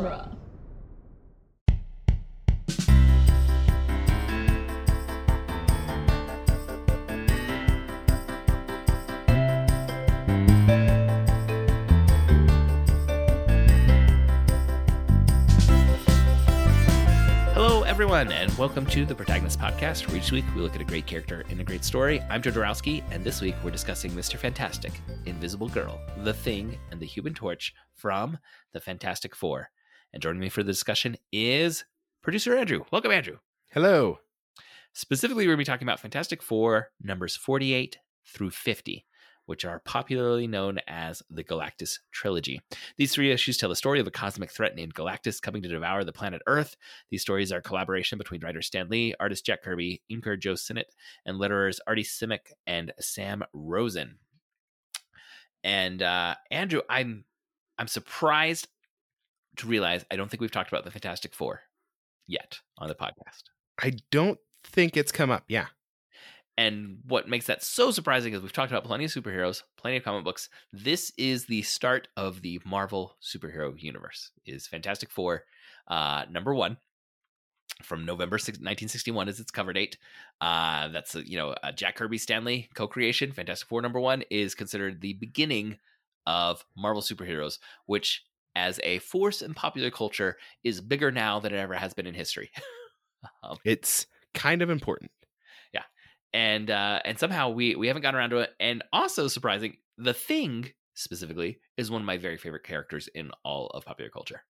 genre. Hello, everyone, and welcome to the Protagonist Podcast, where each week we look at a great character in a great story. I'm Joe Dorowski, and this week we're discussing Mr. Fantastic, Invisible Girl, The Thing, and the Human Torch from the Fantastic Four. And joining me for the discussion is producer Andrew. Welcome, Andrew. Hello. Specifically, we're going to be talking about Fantastic Four numbers 48 through 50, which are popularly known as the Galactus Trilogy. These three issues tell the story of a cosmic threat named Galactus coming to devour the planet Earth. These stories are a collaboration between writer Stan Lee, artist Jack Kirby, inker Joe Sinnott, and letterers Artie Simek and Sam Rosen. And uh, Andrew, I'm I'm surprised to realize I don't think we've talked about the Fantastic Four yet on the podcast. I don't think it's come up. Yeah. And what makes that so surprising is we've talked about plenty of superheroes, plenty of comic books. This is the start of the Marvel superhero universe. Is Fantastic Four uh, number one from November 6, 1961 is its cover date. Uh, that's a, you know Jack Kirby Stan Lee co-creation. Fantastic Four number one is considered the beginning of Marvel superheroes, which as a force in popular culture is bigger now than it ever has been in history. um, It's kind of important. Yeah. And uh and somehow we we haven't gotten around to it and also surprising the thing specifically is one of my very favorite characters in all of popular culture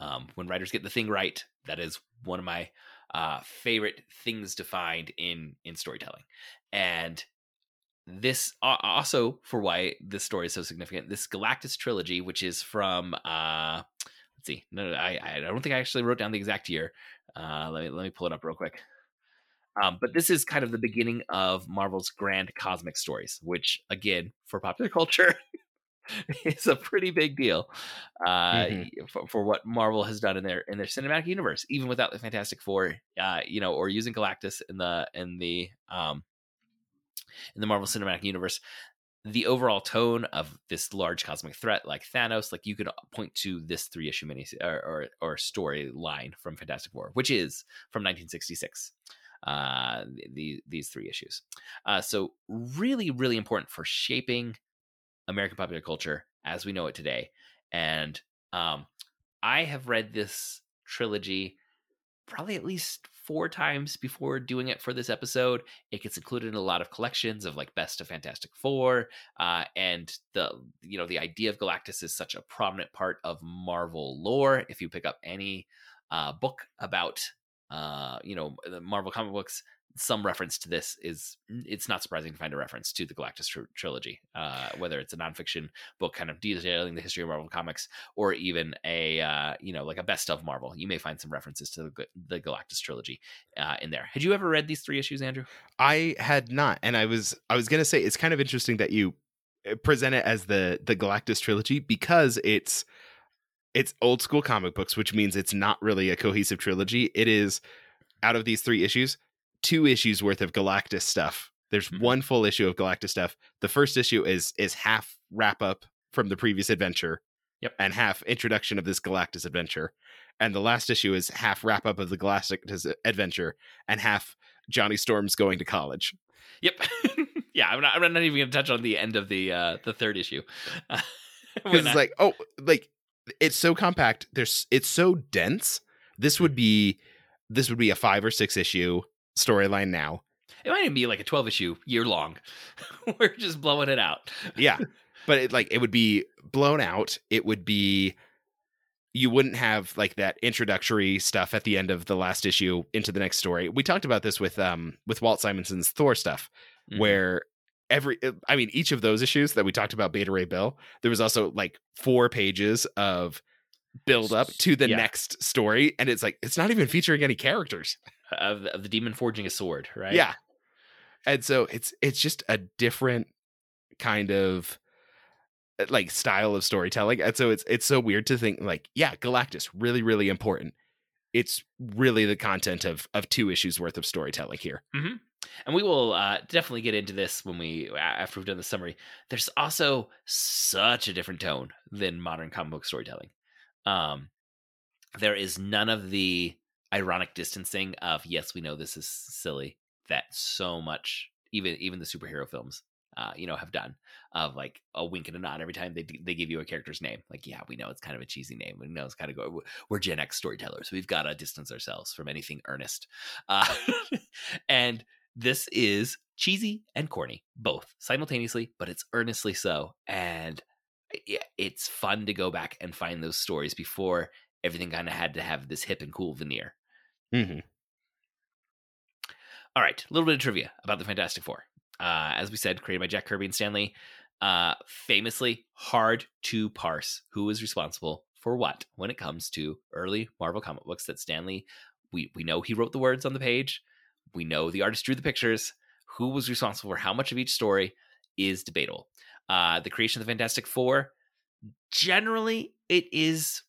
um when writers get the thing right that is one of my uh favorite things to find in in storytelling and this also for why this story is so significant this galactus trilogy which is from uh let's see no, no i i don't think i actually wrote down the exact year uh let me let me pull it up real quick um, but this is kind of the beginning of Marvel's grand cosmic stories, which, again, for popular culture, is a pretty big deal uh, Mhm. for, for what Marvel has done in their in their cinematic universe, even without the Fantastic Four, uh, you know, or using Galactus in the in the um, in the Marvel Cinematic Universe. The overall tone of this large cosmic threat, like Thanos, like you could point to this three issue mini or or, or storyline from Fantastic Four, which is from 1966 uh the, these three issues uh so really really important for shaping american popular culture as we know it today and um i have read this trilogy probably at least four times before doing it for this episode it gets included in a lot of collections of like best of fantastic four uh and the you know the idea of galactus is such a prominent part of marvel lore. If you pick up any uh book about uh, you know, the Marvel comic books, some reference to this is it's not surprising to find a reference to the Galactus tr- trilogy, uh, whether it's a nonfiction book kind of detailing the history of Marvel comics, or even a uh, you know like a best of Marvel. You may find some references to the, the Galactus trilogy uh, in there. Had you ever read these three issues, Andrew? I had not, and I was I was gonna say it's kind of interesting that you uh, present it as the the Galactus trilogy because it's it's old school comic books, which means it's not really a cohesive trilogy. It is out of these three issues, two issues worth of Galactus stuff. There's Mhm. one full issue of Galactus stuff. The first issue is is half wrap up from the previous adventure, Yep. and half introduction of this Galactus adventure. And the last issue is half wrap up of the Galactus adventure and half Johnny Storm's going to college. Yep. yeah, I'm not. I'm not even going to touch on the end of the uh, the third issue. because When I- it's like oh like it's so compact there's it's so dense this would be this would be a five or six issue storyline now it might even be like a 12 issue year long. We're just blowing it out. yeah but it like it would be blown out it would be you wouldn't have like that introductory stuff at the end of the last issue into the next story we talked about this with um with walt simonson's thor stuff Mhm. where every i mean each of those issues that we talked about beta ray bill there was also like four pages of build up to the Yeah. next story and it's like it's not even featuring any characters of, of the demon forging a sword, right? yeah and so it's it's just a different kind of uh, like style of storytelling and so it's it's so weird to think like yeah galactus really really important it's really the content of of two issues worth of storytelling here and we will uh, definitely get into this when we after we've done the summary. There's also such a different tone than modern comic book storytelling. Um, there is none of the ironic distancing of yes, we know this is silly that so much even even the superhero films uh, you know have done of like a wink and a nod every time they they give you a character's name like yeah we know it's kind of a cheesy name we know it's kind of go we're gen x storytellers we've got to distance ourselves from anything earnest uh, and this is cheesy and corny both simultaneously but it's earnestly so and it's fun to go back and find those stories before everything kind of had to have this hip and cool veneer mm-hmm. All right, a little bit of trivia about the Fantastic Four. Uh, as we said, created by Jack Kirby and Stan Lee. Uh, famously hard to parse who was responsible for what when it comes to early Marvel comic books that Stan Lee, we, we know he wrote the words on the page. We know the artist drew the pictures. Who was responsible for how much of each story is debatable. Uh, the creation of the Fantastic Four, generally, it is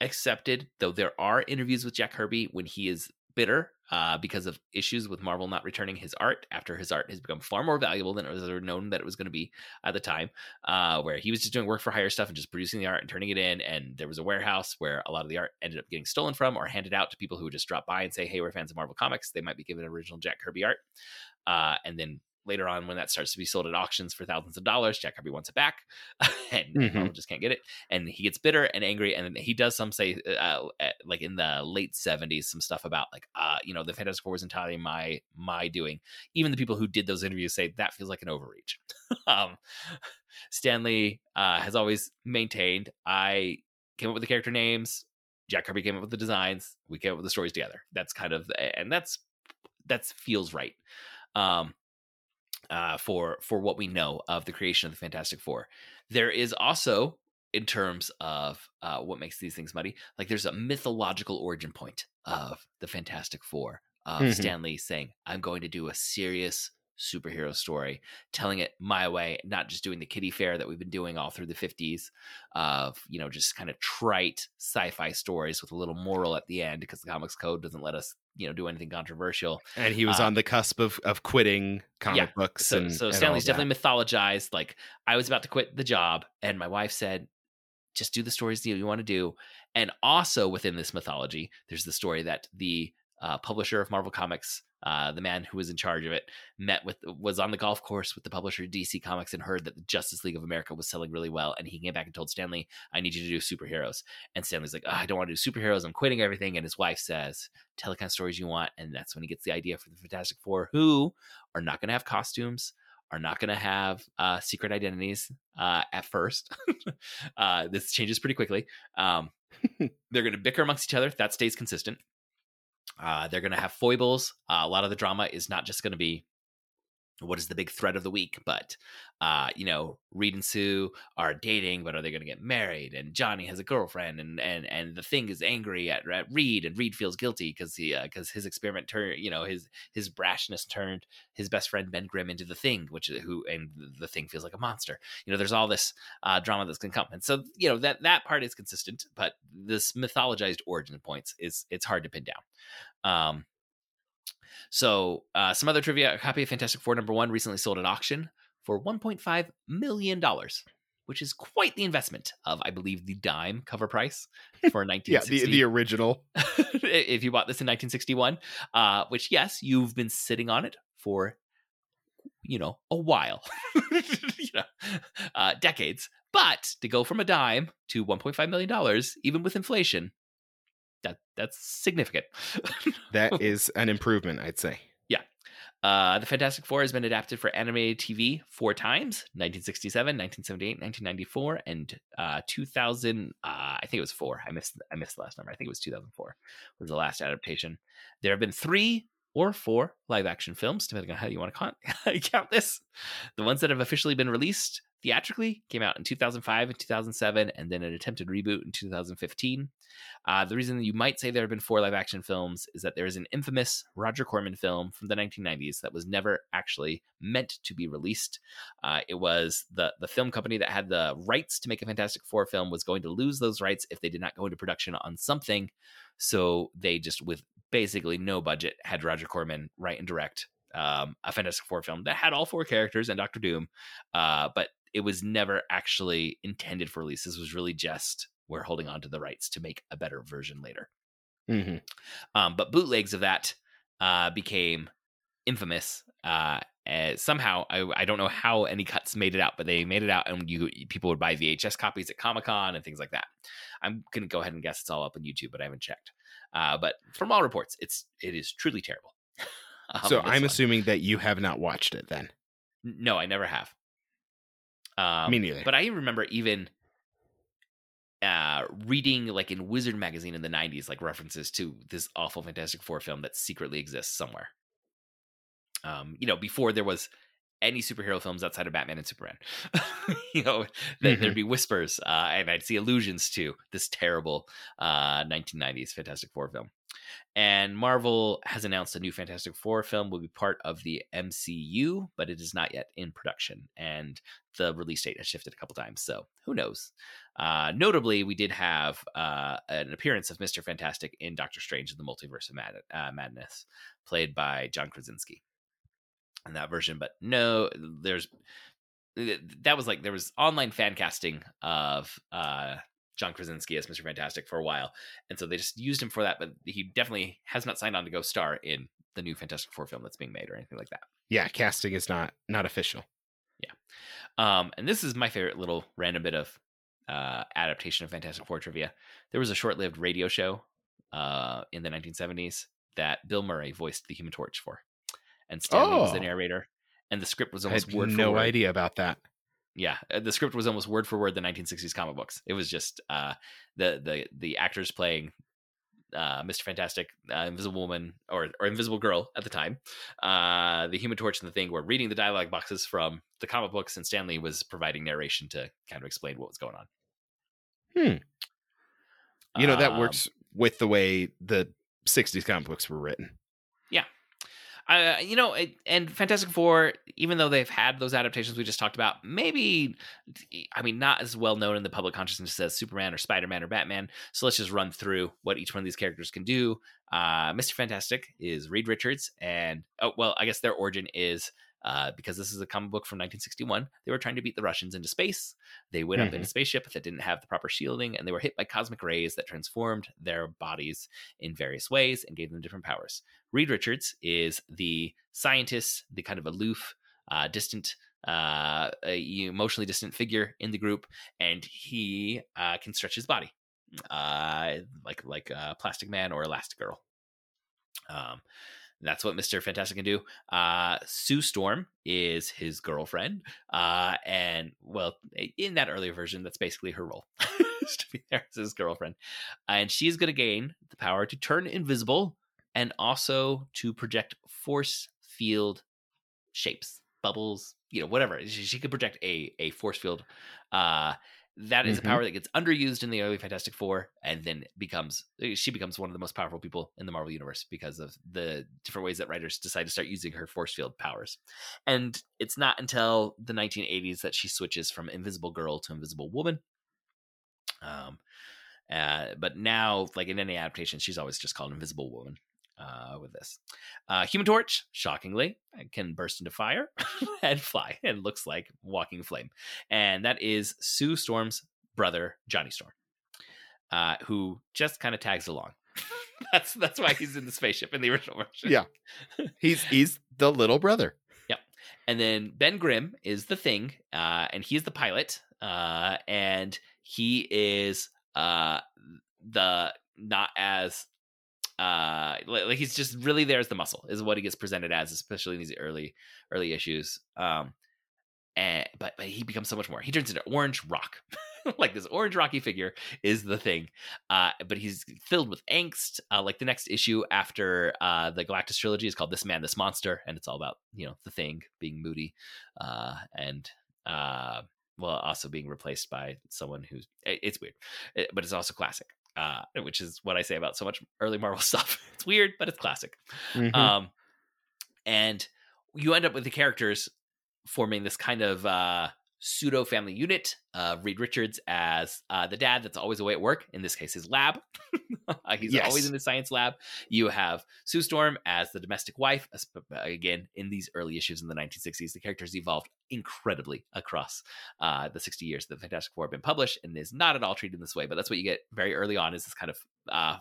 accepted, though there are interviews with Jack Kirby when he is bitter uh, because of issues with Marvel not returning his art after his art has become far more valuable than it was ever known that it was going to be at the time. Uh, where he was just doing work for hire stuff and just producing the art and turning it in, and there was a warehouse where a lot of the art ended up getting stolen from or handed out to people who would just drop by and say, "Hey, we're fans of Marvel Comics." They might be given original Jack Kirby art, uh, and then later on when that starts to be sold at auctions for thousands of dollars jack kirby wants it back and mm-hmm. just can't get it and he gets bitter and angry and he does some say uh, like in the late 70s some stuff about like uh you know the fantastic four was entirely my my doing. Even the people who did those interviews say that feels like an overreach. Um stan lee uh has always maintained i came up with the character names jack kirby came up with the designs we came up with the stories together. That's kind of and that's that's feels right. Um uh, for for what we know of the creation of the Fantastic Four. There is also, in terms of uh, what makes these things muddy, like there's a mythological origin point of the Fantastic Four of mm-hmm. Stan Lee saying, "I'm going to do a serious." superhero story telling it my way not just doing the kiddie fare that we've been doing all through the 50s of you know just kind of trite sci-fi stories with a little moral at the end because the comics code doesn't let us you know do anything controversial. And he was uh, on the cusp of of quitting comic yeah, books. So, and, so and Stan Lee's definitely mythologized. Like I was about to quit the job, and my wife said, "Just do the stories that you want to do." And also within this mythology, there's the story that the uh, publisher of Marvel Comics uh, the man who was in charge of it met with was on the golf course with the publisher DC Comics and heard that the Justice League of America was selling really well, and he came back and told Stan Lee, "I need you to do superheroes." And Stan Lee's like, oh, "I don't want to do superheroes. I'm quitting everything." And his wife says, "Tell the kind of stories you want," and that's when he gets the idea for the Fantastic Four, who are not going to have costumes. Are not going to have uh, secret identities uh, at first. Uh, this changes pretty quickly. Um, they're going to bicker amongst each other. That stays consistent. Uh, they're going to have foibles. Uh, a lot of the drama is not just going to be what is the big threat of the week, but uh, you know, Reed and Sue are dating, but are they going to get married? And Johnny has a girlfriend, and and and the thing is angry at, at Reed, and Reed feels guilty because he because uh, his experiment turned, you know, his his brashness turned his best friend Ben Grimm into the thing, which who and the thing feels like a monster. You know, there's all this uh, drama that's going to come, and so you know that that part is consistent, but this mythologized origin points is it's hard to pin down. Um, so, uh, some other trivia: a copy of Fantastic Four number one recently sold at auction for 1.5 million dollars, which is quite the investment of, I believe, the dime cover price for 1960. yeah, the, the original. if you bought this in 1961, uh, which yes, you've been sitting on it for you know a while, you know, uh, decades. But to go from a dime to 1.5 million dollars, even with inflation, that that's significant. that is an improvement, I'd say. Yeah. Uh, the Fantastic Four has been adapted for animated TV four times 1967, 1978, 1994, and uh, 2000. Uh, I think it was four. I missed, I missed the last number. I think it was 2004 was the last adaptation. There have been three or four live action films, depending on how you want to count, count this. The ones that have officially been released theatrically came out in 2005 and 2007 and then an attempted reboot in 2015 uh, the reason you might say there have been four live action films is that there is an infamous roger corman film from the 1990s that was never actually meant to be released. Uh, it was the, the film company that had the rights to make a fantastic four film was going to lose those rights if they did not go into production on something. So they just with basically no budget had roger corman write and direct um, a Fantastic Four film that had all four characters and Doctor Doom, uh, but it was never actually intended for release. This was really just we're holding on to the rights to make a better version later. hmm Um, but bootlegs of that uh, became infamous. Uh, and somehow, I, I don't know how any cuts made it out, but they made it out, and you people would buy VHS copies at Comic Con and things like that. I'm gonna go ahead and guess it's all up on YouTube, but I haven't checked. Uh, but from all reports, it's it is truly terrible. Um, So I'm one. assuming that you have not watched it then. no, I never have. Um, Me neither. But I remember even uh reading like in Wizard magazine in the 90s like references to this awful Fantastic Four film that secretly exists somewhere. Um, you know, before there was any superhero films outside of Batman and Superman. you know, that Mhm. there'd be whispers, uh, and I'd see allusions to this terrible uh 1990s Fantastic Four film. And Marvel has announced a new Fantastic Four film will be part of the MCU, but it is not yet in production. And the release date has shifted a couple times, so who knows? Uh, notably, we did have uh, an appearance of Mister Fantastic in Doctor Strange in the Multiverse of Mad- uh, Madness, played by John Krasinski in that version. But no, there's that was like there was online fan casting of uh, John Krasinski as Mister Fantastic for a while, and so they just used him for that. But he definitely has not signed on to go star in the new Fantastic Four film that's being made or anything like that. Yeah, casting is not not official. Yeah. Um, and this is my favorite little random bit of uh, adaptation of Fantastic Four trivia. There was a short-lived radio show uh, in the 1970s that Bill Murray voiced the Human Torch for, and Stan Lee was the Oh. narrator. And the script was I almost had word for no word. idea about that. Yeah, uh, the script was almost word for word the 1960s comic books. It was just uh, the the the actors playing uh, Mr. Fantastic, uh, Invisible Woman, or or Invisible Girl at the time. Uh, the Human Torch and the Thing were reading the dialogue boxes from the comic books, and Stan Lee was providing narration to kind of explain what was going on. Hmm. You know, that Um, works with the way the 60s comic books were written. Uh, you know, it, and Fantastic Four, even though they've had those adaptations we just talked about, maybe, I mean, not as well known in the public consciousness as Superman or Spider Man or Batman. So let's just run through what each one of these characters can do. Uh, Mr. Fantastic is Reed Richards, and oh, well, I guess their origin is uh, because this is a comic book from 1961. They were trying to beat the Russians into space. They went up in a spaceship that didn't have the proper shielding, and they were hit by cosmic rays that transformed their bodies in various ways and gave them different powers. Reed Richards is the scientist, the kind of aloof, uh, distant, uh, emotionally distant figure in the group, and he uh, can stretch his body, uh, like like a Plastic Man or Elastigirl. Um, that's what Mister Fantastic can do. Uh, Sue Storm is his girlfriend, uh, and well, in that earlier version, that's basically her role. to be there as his girlfriend, and she's going to gain the power to turn invisible and also to project force field shapes, bubbles, you know, whatever. She, she could project a a force field. Uh, that is Mhm. a power that gets underused in the early Fantastic Four, and then becomes she becomes one of the most powerful people in the Marvel universe because of the different ways that writers decide to start using her force field powers. And it's not until the 1980s that she switches from Invisible Girl to Invisible Woman. Um, uh, but now, like in any adaptation, she's always just called Invisible Woman. Uh, with this, uh, Human Torch, shockingly, can burst into fire and fly and looks like walking flame, and that is Sue Storm's brother, Johnny Storm, uh, who just kind of tags along. that's that's why he's in the spaceship in the original version. Yeah. He's he's the little brother. Yep. And then Ben Grimm is the thing, uh, and he's the pilot, uh, and he is uh, the not as uh, like he's just really there as the muscle is what he gets presented as, especially in these early early issues. Um, and but but he becomes so much more. He turns into Orange Rock, like this orange rocky figure is the thing. Uh, but he's filled with angst. Uh, like the next issue after uh, the Galactus trilogy is called This Man, This Monster, and it's all about you know the thing being moody, uh, and uh, well also being replaced by someone who's it's weird, but it's also classic. Uh, which is what I say about so much early Marvel stuff. It's weird, but it's classic. Mhm. Um, and you end up with the characters forming this kind of uh, pseudo family unit. Uh, Reed Richards as uh, the dad that's always away at work. In this case, his lab. He's Yes. always in the science lab. You have Sue Storm as the domestic wife. Again, in these early issues in the 1960s, the characters evolved incredibly across uh, the 60 years that the Fantastic Four have been published, and is not at all treated in this way. But that's what you get very early on is this kind of uh,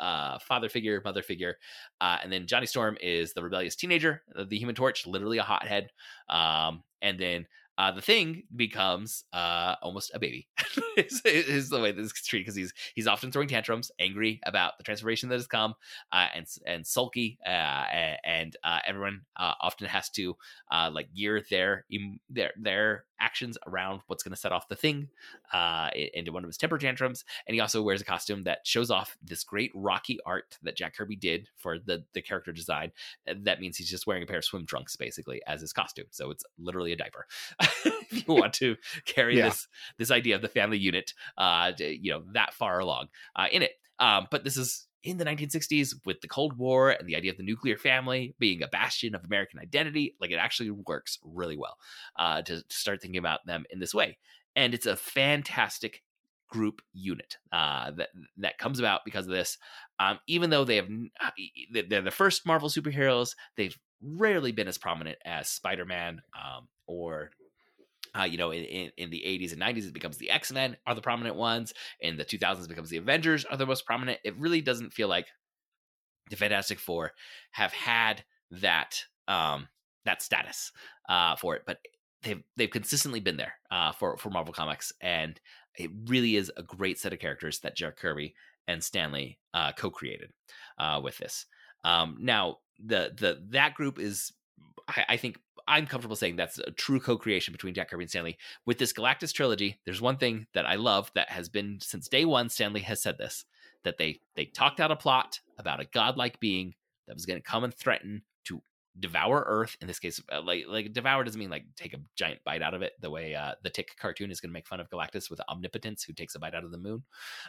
uh, father figure, mother figure, uh, and then Johnny Storm is the rebellious teenager, the Human Torch, literally a hothead, um, and then. Uh, the thing becomes uh, almost a baby. is, is the way this is treated because he's he's often throwing tantrums, angry about the transformation that has come, uh, and and sulky, uh, and uh, everyone uh, often has to like gear their their their actions around what's going to set off the thing uh, into one of his temper tantrums. And he also wears a costume that shows off this great rocky art that Jack Kirby did for the the character design. That means he's just wearing a pair of swim trunks basically as his costume. So it's literally a diaper. if you want to carry Yeah. this this idea of the family unit, uh, you know, that far along uh, in it. Um, but this is in the 1960s with the Cold War and the idea of the nuclear family being a bastion of American identity. Like it actually works really well uh, to, start thinking about them in this way. And it's a fantastic group unit uh, that that comes about because of this. Um, even though they have uh, they're the first Marvel superheroes, they've rarely been as prominent as Spider-Man um, or uh, you know, in, in, in the 80s and 90s, it becomes the X Men are the prominent ones. In the 2000s, it becomes the Avengers are the most prominent. It really doesn't feel like the Fantastic Four have had that um, that status uh, for it, but they've they've consistently been there uh, for for Marvel Comics, and it really is a great set of characters that Jack Kirby and Stan Lee uh, co-created uh, with this. Um, now, the the that group is, I, I think, I'm comfortable saying that's a true co-creation between Jack Kirby and Stan Lee. With this Galactus trilogy, there's one thing that I love that has been since day one. Stan Lee has said this that they they talked out a plot about a godlike being that was going to come and threaten to devour Earth. In this case, uh, like like devour doesn't mean like take a giant bite out of it. The way uh, the Tick cartoon is going to make fun of Galactus with Omnipotus, who takes a bite out of the moon,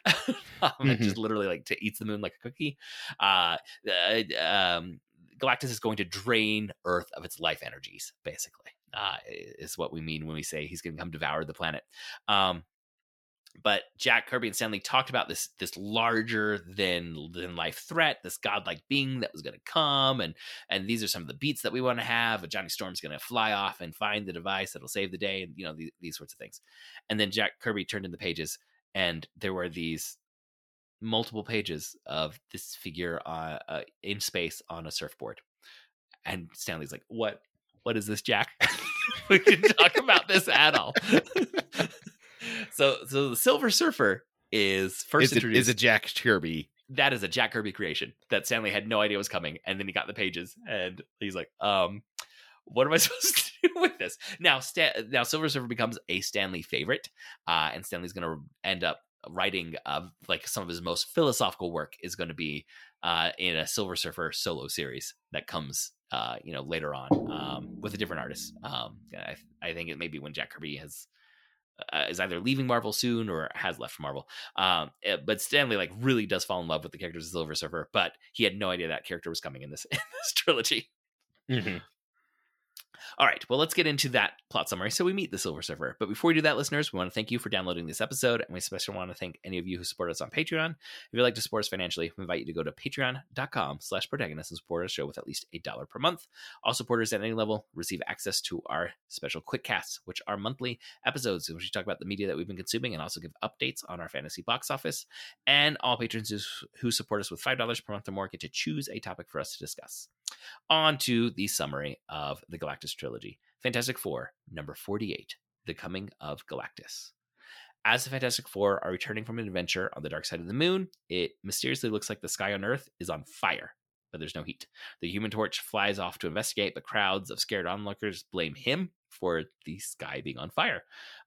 um, and just literally like to eats the moon like a cookie. Uh, uh, um, Galactus is going to drain Earth of its life energies, basically, uh, is what we mean when we say he's going to come devour the planet. Um, but Jack Kirby and Stan Lee talked about this this larger than than life threat, this godlike being that was going to come, and and these are some of the beats that we want to have. Johnny Storm's going to fly off and find the device that'll save the day, and you know these, these sorts of things. And then Jack Kirby turned in the pages, and there were these multiple pages of this figure uh, uh, in space on a surfboard. And Stan Lee's like, "What? What is this, Jack? we can talk about this at all." so, so the Silver Surfer is first Is it, introduced. is it Jack Kirby? that is a Jack Kirby creation that Stan Lee had no idea was coming, and then he got the pages, and he's like, um. What am I supposed to do with this now? Stan- now, Silver Surfer becomes a Stan Lee favorite, uh, and Stan Lee's going to end up writing of like some of his most philosophical work is going to be uh, in a Silver Surfer solo series that comes, uh, you know, later on um, with a different artist. Um, I, I think it may be when Jack Kirby has uh, is either leaving Marvel soon or has left Marvel. Um, eh, but Stan Lee like really does fall in love with the characters of Silver Surfer, but he had no idea that character was coming in this in this trilogy. All right, well, let's get into that plot summary. So we meet the Silver Surfer. But before we do that, listeners, we want to thank you for downloading this episode. And we especially want to thank any of you who support us on Patreon. If you'd like to support us financially, we invite you to go to patreon.com slash protagonist and support our show with at least a dollar per month. All supporters at any level receive access to our special quick casts, which are monthly episodes in which we talk about the media that we've been consuming and also give updates on our fantasy box office. And all patrons who- who support us with $5 per month or more get to choose a topic for us to discuss. On to the summary of the Galactus trilogy. Fantastic Four, number 48, The Coming of Galactus. As the Fantastic Four are returning from an adventure on the dark side of the moon, it mysteriously looks like the sky on Earth is on fire, but there's no heat. The Human Torch flies off to investigate, but crowds of scared onlookers blame him for the sky being on fire.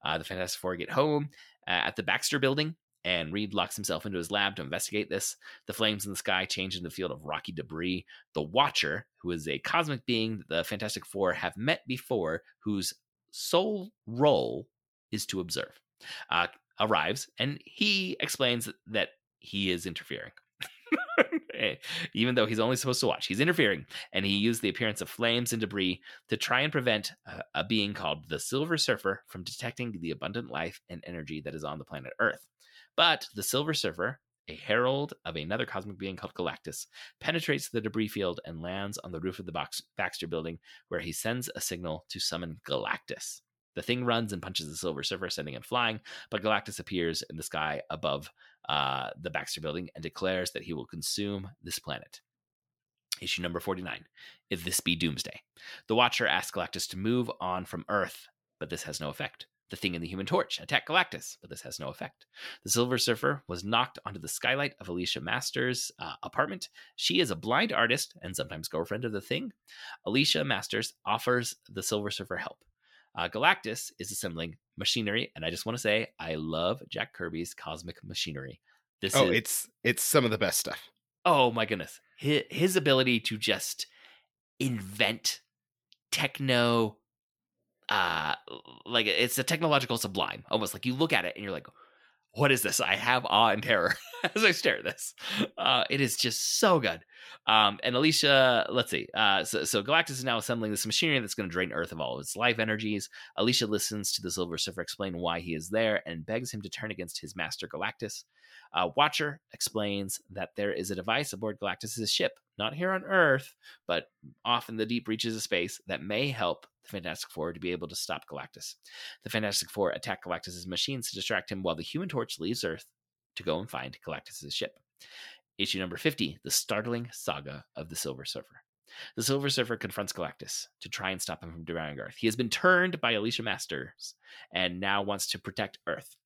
Uh, the Fantastic Four get home uh, at the Baxter building, and Reed locks himself into his lab to investigate this. The flames in the sky change into a field of rocky debris. The Watcher, who is a cosmic being that the Fantastic Four have met before, whose sole role is to observe, uh, arrives, and he explains that he is interfering. even though he's only supposed to watch. He's interfering, and he used the appearance of flames and debris to try and prevent a, a being called the Silver Surfer from detecting the abundant life and energy that is on the planet Earth. But the Silver Surfer, a herald of another cosmic being called Galactus, penetrates the debris field and lands on the roof of the Box- Baxter building, where he sends a signal to summon Galactus. The thing runs and punches the Silver Surfer, sending him flying, but Galactus appears in the sky above uh, the Baxter building and declares that he will consume this planet. Issue number 49 If This Be Doomsday? The Watcher asks Galactus to move on from Earth, but this has no effect. The Thing in the Human Torch attack Galactus, but this has no effect. The Silver Surfer was knocked onto the skylight of Alicia Masters' uh, apartment. She is a blind artist and sometimes girlfriend of the Thing. Alicia Masters offers the Silver Surfer help. Uh, Galactus is assembling machinery, and I just want to say I love Jack Kirby's cosmic machinery. This oh, is it's it's some of the best stuff. oh my goodness, his, his ability to just invent techno, uh, like it's a technological sublime, almost like you look at it and you're like, what is this? I have awe and terror as I stare at this. Uh, it is just so good. Um, and Alicia, let's see. Uh, so, so Galactus is now assembling this machinery that's going to drain Earth of all of its life energies. Alicia listens to the Silver Surfer explain why he is there and begs him to turn against his master Galactus. Uh, Watcher explains that there is a device aboard Galactus's ship, not here on Earth, but off in the deep reaches of space, that may help the Fantastic Four to be able to stop Galactus. The Fantastic Four attack Galactus's machines to distract him while the Human Torch leaves Earth to go and find Galactus's ship. Issue number 50 The Startling Saga of the Silver Surfer. The Silver Surfer confronts Galactus to try and stop him from devouring Earth. He has been turned by Alicia Masters and now wants to protect Earth.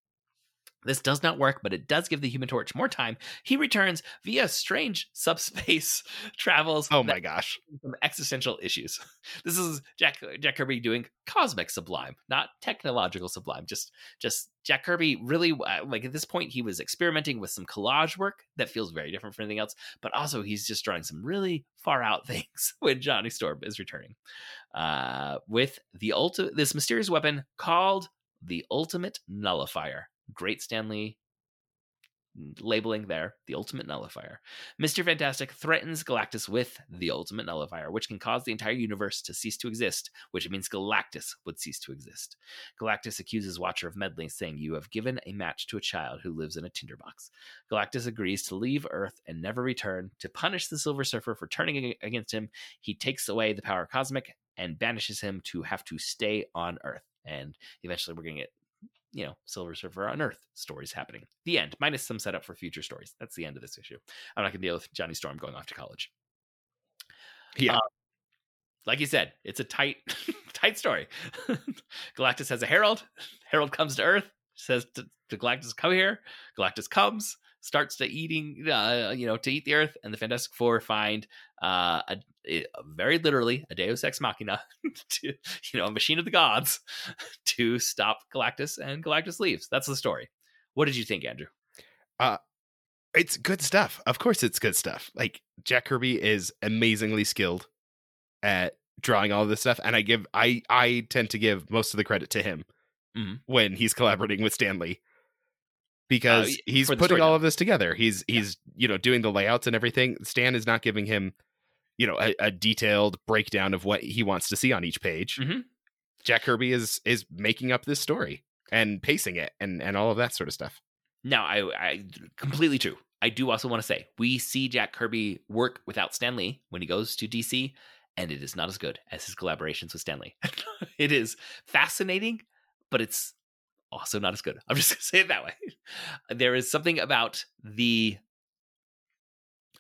This does not work, but it does give the Human Torch more time. He returns via strange subspace travels. Oh my gosh. some existential issues. This is Jack Jack Kirby doing cosmic sublime, not technological sublime. Just just Jack Kirby really uh, like at this point he was experimenting with some collage work that feels very different from anything else, but also he's just drawing some really far out things when Johnny Storm is returning uh, with the ulti- this mysterious weapon called the Ultimate Nullifier. Great Stan Lee labeling there, the ultimate nullifier. Mr. Fantastic threatens Galactus with the ultimate nullifier, which can cause the entire universe to cease to exist, which means Galactus would cease to exist. Galactus accuses Watcher of meddling, saying, You have given a match to a child who lives in a tinderbox. Galactus agrees to leave Earth and never return. To punish the Silver Surfer for turning against him, he takes away the power cosmic and banishes him to have to stay on Earth. And eventually we're going to get you know, Silver Surfer on Earth stories happening. The end, minus some setup for future stories. That's the end of this issue. I'm not going to deal with Johnny Storm going off to college. Yeah. Uh, like you said, it's a tight, tight story. Galactus has a herald. Herald comes to Earth, says to, to Galactus, "Come here." Galactus comes, starts to eating, uh, you know, to eat the Earth, and the Fantastic Four find uh, a, a- very literally a Deus Ex Machina, to, you know, a machine of the gods, to stop Galactus, and Galactus leaves. That's the story. What did you think, Andrew? it's good stuff. Of course, it's good stuff. Like Jack Kirby is amazingly skilled at drawing all this stuff, and I give I I tend to give most of the credit to him Mhm. when he's collaborating with Stan Lee because y- he's putting all storytelling. of this together. He's he's you know doing the layouts and everything. Stan is not giving him you know a, a detailed breakdown of what he wants to see on each page. Mhm. Jack Kirby is is making up this story and pacing it and and all of that sort of stuff. No, I, I completely true. I do also want to say we see Jack Kirby work without Stan Lee when he goes to DC, and it is not as good as his collaborations with Stan Lee. It is fascinating, but it's also not as good. I'm just going to say it that way. There is something about the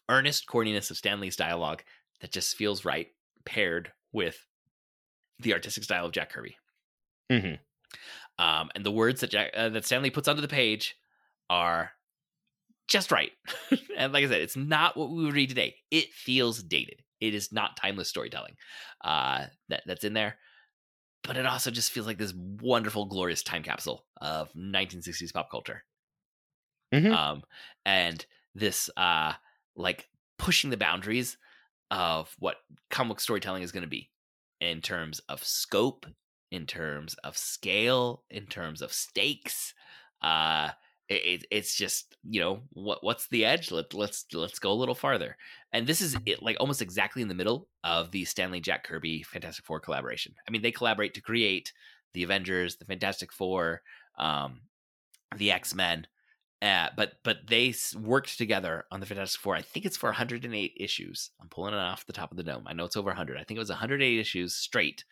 earnest corniness of Stan Lee's dialogue that just feels right, paired with the artistic style of Jack Kirby. Mhm. Um, and the words that Jack, uh, that Stan Lee puts onto the page are just right. and like I said, it's not what we would read today. It feels dated. It is not timeless storytelling uh, that that's in there. But it also just feels like this wonderful, glorious time capsule of 1960s pop culture. Mhm. Um, and this uh, like pushing the boundaries of what comic storytelling is going to be in terms of scope, in terms of scale, in terms of stakes. Uh, it, it's just you know what what's the edge? Let, let's let's go a little farther. And this is it, like almost exactly in the middle of the stan lee jack kirby fantastic four collaboration. I mean they collaborate to create the avengers the fantastic four um, the x-men uh, but but they worked together on the fantastic four. I think it's for 108 issues. I'm pulling it off the top of the dome. I know it's over 100 i think it was 108 issues straight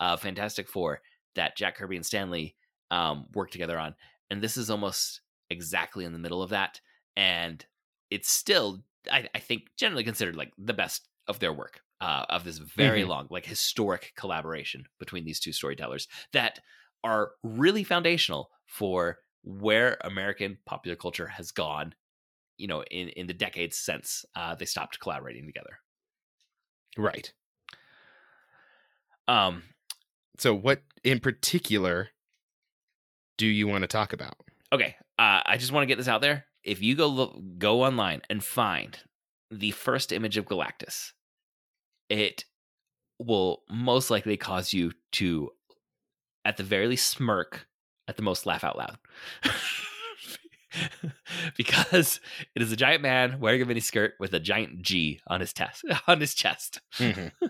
of fantastic four that jack kirby and stan lee um, worked together on. And this is almost exactly in the middle of that. And it's still, I, I think, generally considered like the best of their work. Uh, of this very mm-hmm. long, like historic collaboration between these two storytellers that are really foundational for where American popular culture has gone, you know, in, in the decades since uh, they stopped collaborating together. Right. Um. So, what in particular do you want to talk about? Okay, uh, I just want to get this out there. If you go look, go online and find the first image of Galactus, it will most likely cause you to, at the very least, smirk, at the most, laugh out loud. because it is a giant man wearing a miniskirt with a giant G on his test on his chest. Mm-hmm.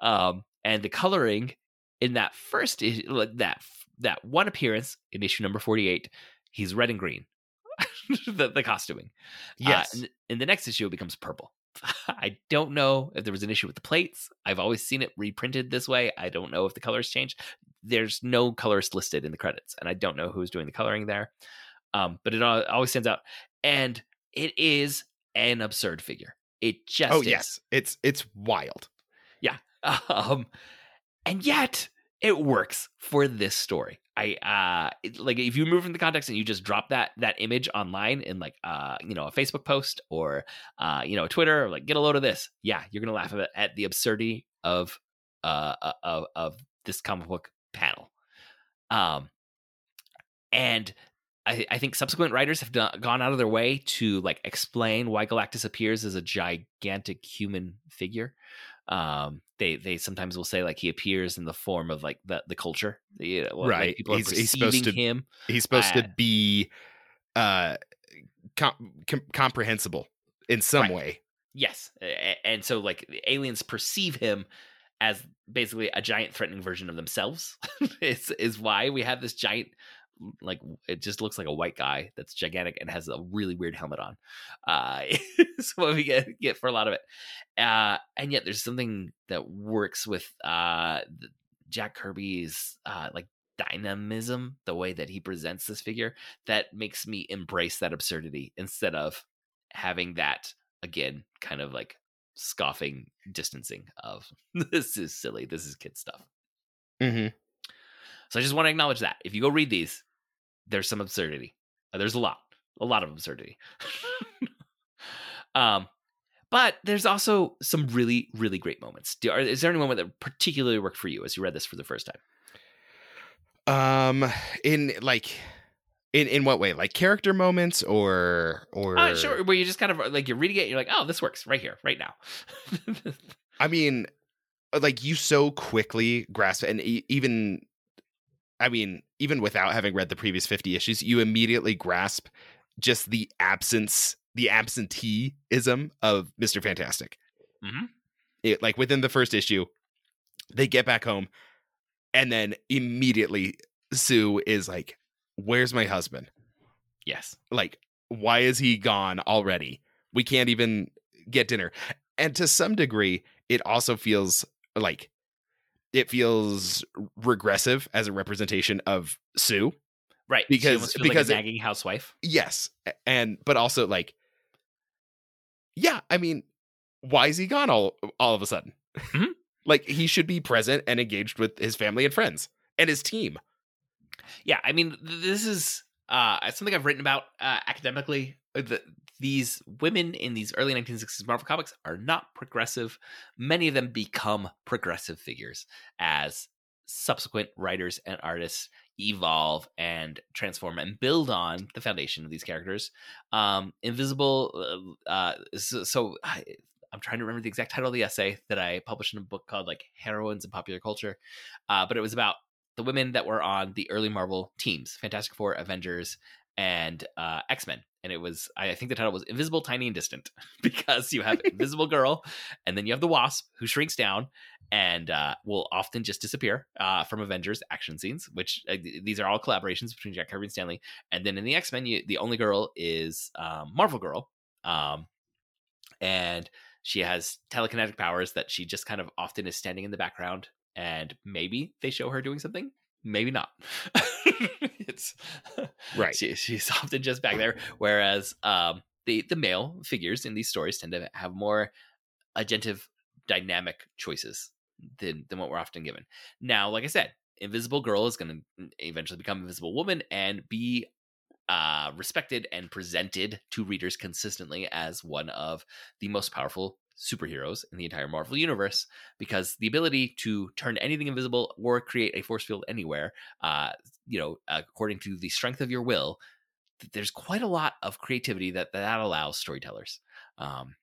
um, and the coloring in that first that that one appearance in issue number 48 he's red and green. The, the, costuming. Uh, yes. uh, in, in the next issue it becomes purple. I don't know if there was an issue with the plates. I've always seen it reprinted this way. I don't know if the colors changed. There's no colorist listed in the credits and i don't know who's doing the coloring there. Um, but it always stands out. And it is an absurd figure. It just oh is. yes. It's it's wild. Yeah. Um and yet it works for this story. I uh like if you move from the context and you just drop that that image online in like uh you know a Facebook post or uh you know Twitter or like get a load of this, yeah, you're gonna laugh at, at the absurdity of uh, uh of of this comic book panel. Um, and I, I think subsequent writers have done, gone out of their way to like explain why Galactus appears as a gigantic human figure um they they sometimes will say like he appears in the form of like the the culture you know, right like people he's, he's supposed to him he's supposed uh, to be uh com- com- comprehensible in some right. way yes and so like aliens perceive him as basically a giant threatening version of themselves is is why we have this giant like it just looks like a white guy that's gigantic and has a really weird helmet on. Uh, is what we get get for a lot of it. Uh, and yet there's something that works with uh, Jack Kirby's uh, like dynamism, the way that he presents this figure, that makes me embrace that absurdity instead of having that again kind of like scoffing distancing of this is silly, this is kid stuff. Mm-hmm. So I just want to acknowledge that. If you go read these, there's some absurdity. Uh, there's a lot, a lot of absurdity. um, but there's also some really, really great moments. Do, are, is there any moment that particularly worked for you as you read this for the first time? Um, in like, in in what way? Like character moments or or uh, sure, where you just kind of like you're reading it, you're like, oh, this works right here, right now. I mean, like you so quickly grasp, and even I mean, even without having read the previous 50 issues, you immediately grasp just the absence, the absenteeism of Mr. Fantastic. Mm-hmm. It, like within the first issue, they get back home, and then immediately Sue is like, Where's my husband? Yes. Like, why is he gone already? We can't even get dinner. And to some degree, it also feels like it feels regressive as a representation of Sue. Right. Because because like nagging housewife. Yes. And but also like yeah, I mean, why is he gone all all of a sudden? Mm-hmm. like he should be present and engaged with his family and friends and his team. Yeah, I mean, this is uh something I've written about uh academically. Uh, the, these women in these early 1960s Marvel comics are not progressive. Many of them become progressive figures as subsequent writers and artists evolve and transform and build on the foundation of these characters. Um, Invisible, uh, uh so, so I, I'm trying to remember the exact title of the essay that I published in a book called like Heroines in Popular Culture, uh, but it was about the women that were on the early Marvel teams, Fantastic Four, Avengers, and uh, X Men. And it was, I think the title was Invisible, Tiny, and Distant because you have Invisible Girl and then you have the Wasp who shrinks down and uh, will often just disappear uh, from Avengers action scenes, which uh, these are all collaborations between Jack Kirby and Stan Lee. And then in the X Men, the only girl is um, Marvel Girl. Um, and she has telekinetic powers that she just kind of often is standing in the background and maybe they show her doing something maybe not. It's right. she, she's often just back there whereas um the the male figures in these stories tend to have more agentive dynamic choices than than what we're often given. Now like i said invisible girl is going to eventually become invisible woman and be uh, respected and presented to readers consistently as one of the most powerful superheroes in the entire Marvel universe because the ability to turn anything invisible or create a force field anywhere, uh, you know, according to the strength of your will, there's quite a lot of creativity that that allows storytellers. Um,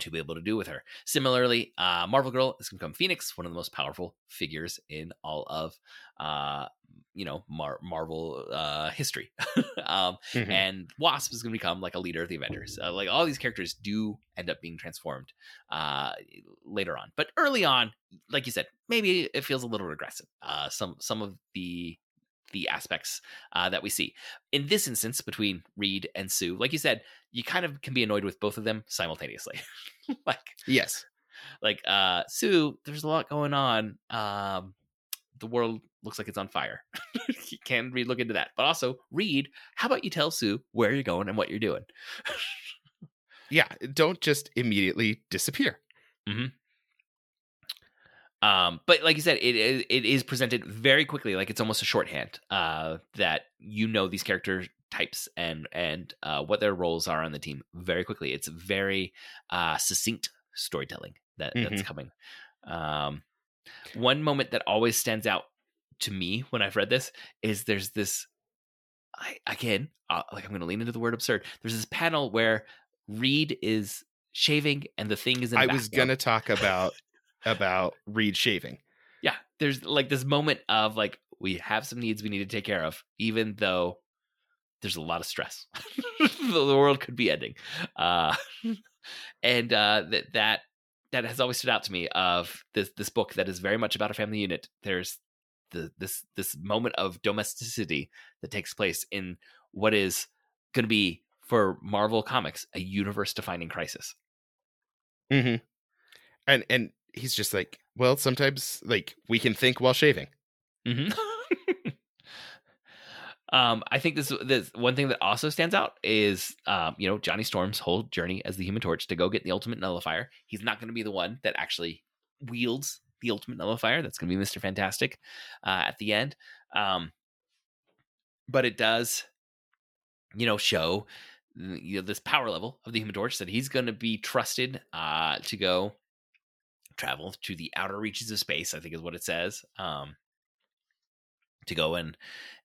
to be able to do with her. Similarly, uh, Marvel Girl is going to become Phoenix, one of the most powerful figures in all of uh, you know Mar- Marvel uh, history, um, mm-hmm. and Wasp is going to become like a leader of the Avengers. Uh, like all these characters do end up being transformed uh, later on, but early on, like you said, maybe it feels a little regressive. Uh, some some of the the aspects uh, that we see in this instance between Reed and Sue, like you said, you kind of can be annoyed with both of them simultaneously. like yes, like uh, Sue, there's a lot going on. Um, the world looks like it's on fire. you can read look into that. But also, Reed, how about you tell Sue where you're going and what you're doing? yeah, don't just immediately disappear. Mm-hmm. Um, but like you said, it, it it is presented very quickly, like it's almost a shorthand uh, that you know these character types and and uh, what their roles are on the team very quickly. It's very uh, succinct storytelling that mm-hmm. that's coming. Um, one moment that always stands out to me when I've read this is there's this. I again, uh, like I'm going to lean into the word absurd. There's this panel where Reed is shaving and the thing is. In I was going to talk about about Reed shaving. Yeah, there's like this moment of like we have some needs we need to take care of, even though there's a lot of stress. the world could be ending, uh, and uh, that that that has always stood out to me of this this book that is very much about a family unit. There's the this this moment of domesticity that takes place in what is going to be for Marvel Comics a universe defining crisis. Mm-hmm. And and he's just like, well, sometimes like we can think while shaving. Mm-hmm. um, I think this this one thing that also stands out is um, you know, Johnny Storm's whole journey as the Human Torch to go get the Ultimate Nullifier. He's not going to be the one that actually wields the Ultimate Nullifier. That's going to be Mister Fantastic uh, at the end. Um, but it does, you know, show you know this power level of the Human Torch that he's going to be trusted uh, to go travel to the outer reaches of space. I think is what it says. Um, to go and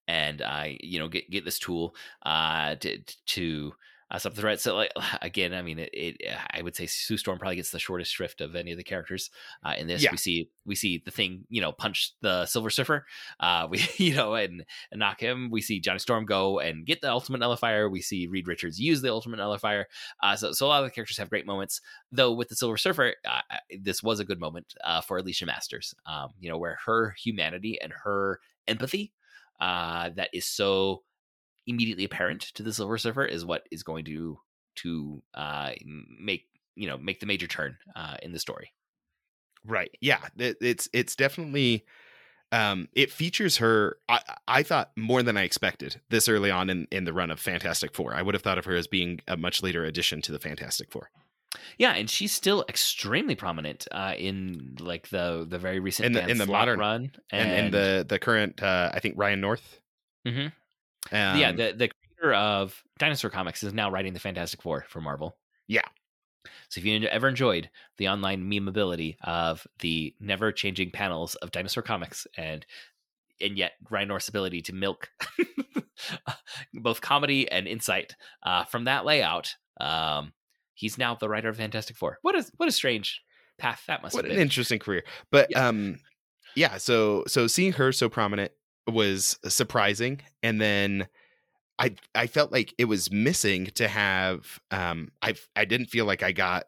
and uh, you know get get this tool uh, to to uh, stop the threat. So like again, I mean, it, it, I would say Sue Storm probably gets the shortest shrift of any of the characters uh, in this. Yeah. We see we see the thing, you know, punch the Silver Surfer, uh, we you know, and, and knock him. We see Johnny Storm go and get the Ultimate Nullifier. We see Reed Richards use the Ultimate Nullifier. Uh, so so a lot of the characters have great moments. Though with the Silver Surfer, uh, this was a good moment uh, for Alicia Masters. Um, you know, where her humanity and her empathy uh, that is so immediately apparent to the Silver Surfer is what is going to to uh, make you know make the major turn uh, in the story. Right. Yeah. It, it's it's definitely um, it features her. I, I thought more than I expected this early on in in the run of Fantastic Four. I would have thought of her as being a much later addition to the Fantastic Four. Yeah, and she's still extremely prominent uh, in like the the very recent in the, in the modern run and, and in the the current uh, I think Ryan North. Mm-hmm. Um, yeah, the the creator of Dinosaur Comics is now writing the Fantastic Four for Marvel. Yeah. So if you ever enjoyed the online memeability of the never changing panels of Dinosaur Comics and and yet Ryan North's ability to milk both comedy and insight uh, from that layout, um, he's now the writer of Fantastic Four. What a what a strange path that must. What an been. interesting career, but yeah. um, yeah. So so seeing her so prominent was surprising and then I I felt like it was missing to have um I I didn't feel like I got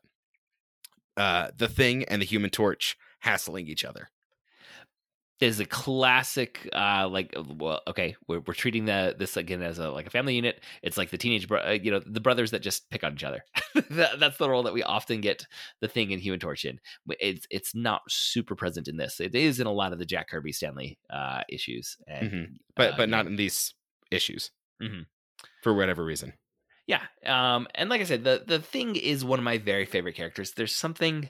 uh the thing and the human torch hassling each other. There's a classic, uh, like, well, okay, we're, we're treating the this again as a like a family unit. It's like the teenage, bro- uh, you know, the brothers that just pick on each other. that, that's the role that we often get the thing in Human Torch in. It's it's not super present in this. It is in a lot of the Jack Kirby Stan Lee uh, issues, and Mhm. But uh, but not know, in these issues. Mhm. For whatever reason. Yeah. Um, and like I said, the the thing is one of my very favorite characters. There's something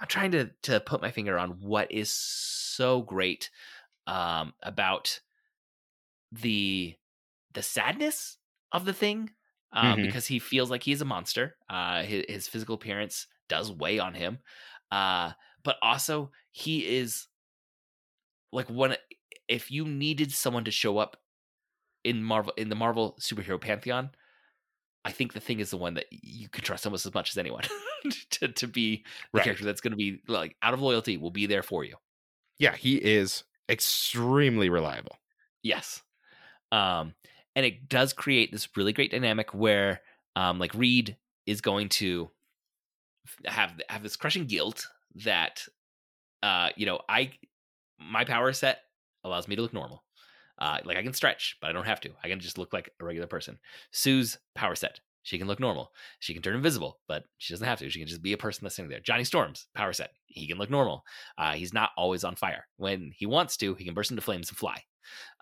I'm trying to to put my finger on what is so great um about the the sadness of the thing. Um, Mhm. because he feels like he's a monster. Uh his, his physical appearance does weigh on him. Uh, but also he is like one if you needed someone to show up in Marvel in the Marvel superhero pantheon, I think the thing is the one that you can trust almost as much as anyone to to be the Right. character that's going to be like out of loyalty will be there for you. Yeah, he is extremely reliable. Yes. Um and it does create this really great dynamic where um like Reed is going to have have this crushing guilt that uh you know I my power set allows me to look normal. Uh like I can stretch, but I don't have to. I can just look like a regular person. Sue's power set. She can look normal. She can turn invisible, but she doesn't have to. She can just be a person that's sitting there. Johnny Storm's power set. He can look normal. Uh, he's not always on fire. When he wants to, he can burst into flames and fly.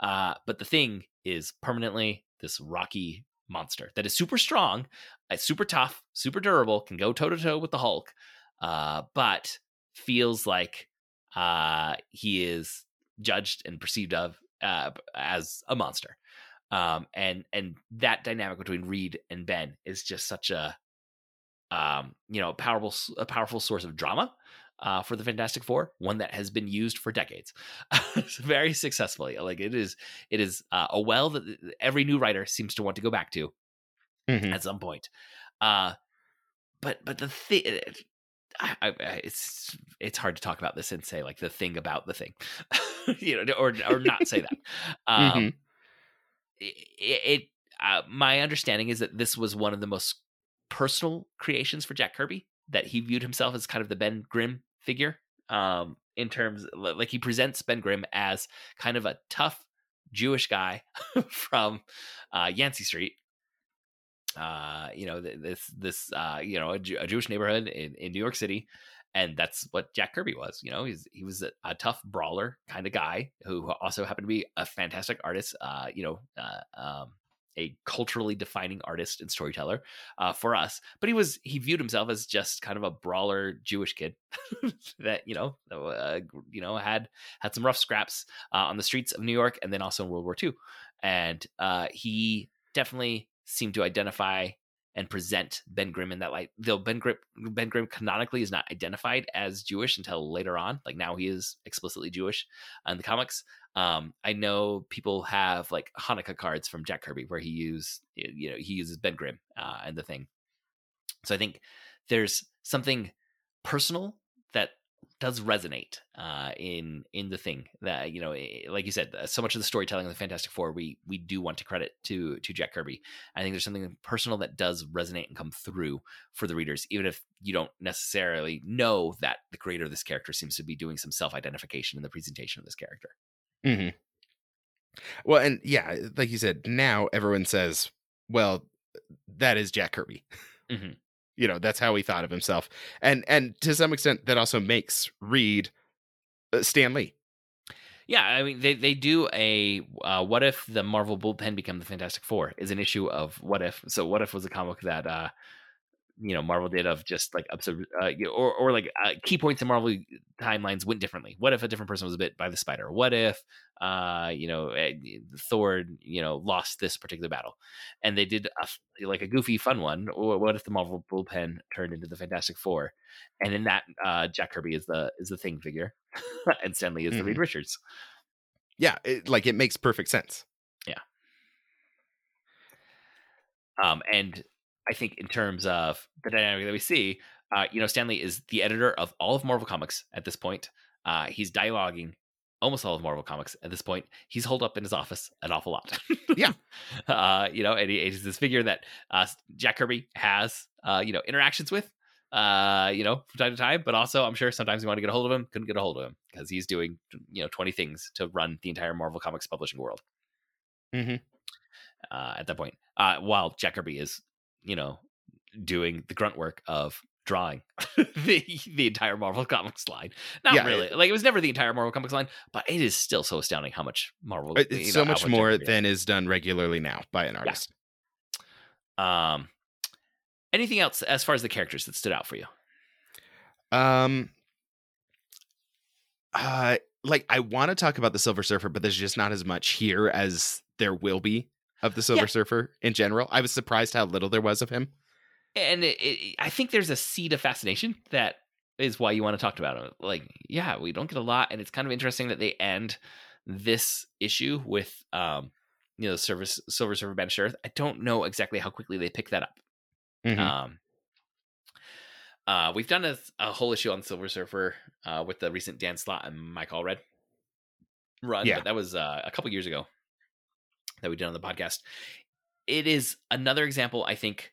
Uh, but the thing is permanently this rocky monster that is super strong, uh, super tough, super durable, can go toe to toe with the Hulk, uh, but feels like uh, he is judged and perceived of uh, as a monster. Um, and and that dynamic between Reed and Ben is just such a um, you know powerful a powerful source of drama uh, for the Fantastic Four, one that has been used for decades, very successfully. Like it is, it is uh, a well that every new writer seems to want to go back to Mhm. at some point. Uh, but but the thing, I, I, I- it's it's hard to talk about this and say like the thing about the thing, you know, or or not say that. Um, Mhm. It, it uh, my understanding is that this was one of the most personal creations for Jack Kirby that he viewed himself as kind of the Ben Grimm figure um in terms li- like he presents Ben Grimm as kind of a tough Jewish guy from uh Yancey Street. Uh you know this this uh you know a, Jew- a Jewish neighborhood in, in New York City and that's what Jack Kirby was you know he's he was a, a tough brawler kind of guy who also happened to be a fantastic artist uh you know uh, um a culturally defining artist and storyteller uh, for us. But he was he viewed himself as just kind of a brawler Jewish kid that you know uh, you know had had some rough scraps uh, on the streets of New York and then also in World War II. And uh, he definitely seemed to identify and present Ben Grimm in that light. Though Ben Grimm Ben Grimm canonically is not identified as Jewish until later on. Like now he is explicitly Jewish in the comics. Um, I know people have like Hanukkah cards from Jack Kirby where he used you know he uses Ben Grimm uh, and the thing. So I think there's something personal that does resonate uh, in in the thing that you know, eh, like you said, so much of the storytelling of the Fantastic Four we we do want to credit to to Jack Kirby. I think there's something personal that does resonate and come through for the readers, even if you don't necessarily know that the creator of this character seems to be doing some self identification in the presentation of this character. hmm Well, and yeah, like you said, now everyone says, "Well, that is Jack Kirby." Mhm. You know, that's how he thought of himself, and and to some extent, that also makes Reed uh, Stan Lee. Yeah, I mean they they do a uh, what if the Marvel bullpen become the Fantastic Four is an issue of what if. So what if was a comic that uh you know Marvel did of just like absurd uh, or or like uh, key points in Marvel timelines went differently. What if a different person was bit by the spider? What if uh you know eh, Thor you know lost this particular battle, and they did a, like a goofy fun one. Or what if the Marvel bullpen turned into the Fantastic Four, and in that uh Jack Kirby is the is the thing figure, and Stan Lee is the Reed Richards. Yeah, it, like it makes perfect sense. Yeah. Um, and I think in terms of the dynamic that we see, uh, you know, Stan Lee is the editor of all of Marvel Comics at this point. Uh, he's dialoguing almost all of Marvel comics at this point. He's holed up in his office an awful lot. Yeah. uh, you know, and he, he's this figure that uh, Jack Kirby has, uh, you know, interactions with, uh, you know, from time to time. But also, I'm sure sometimes you want to get a hold of him, couldn't get a hold of him because he's doing, you know, 20 things to run the entire Marvel Comics publishing world. Mhm. Uh, at that point, uh, while Jack Kirby is, you know, doing the grunt work of drawing the the entire Marvel Comics line. Not Yeah, really. like it was never the entire Marvel Comics line, but it is still so astounding how much Marvel. It- you It's know, so much more than is done regularly now by an artist. Um, anything else as far as the characters that stood out for you? Um, uh, like I want to talk about the Silver Surfer, but there's just not as much here as there will be of the Silver Yeah. Surfer in general. I was surprised how little there was of him. And it, it, I think there's a seed of fascination that is why you want to talk about him. Like, yeah, we don't get a lot, and it's kind of interesting that they end this issue with, um, you know, service Silver Surfer Banished Earth. I don't know exactly how quickly they pick that up. Mhm. Um, uh, we've done a, a whole issue on Silver Surfer uh, with the recent Dan Slott and Mike Allred run. Yeah. but that was uh, a couple years ago that we did on the podcast. It is another example, I think.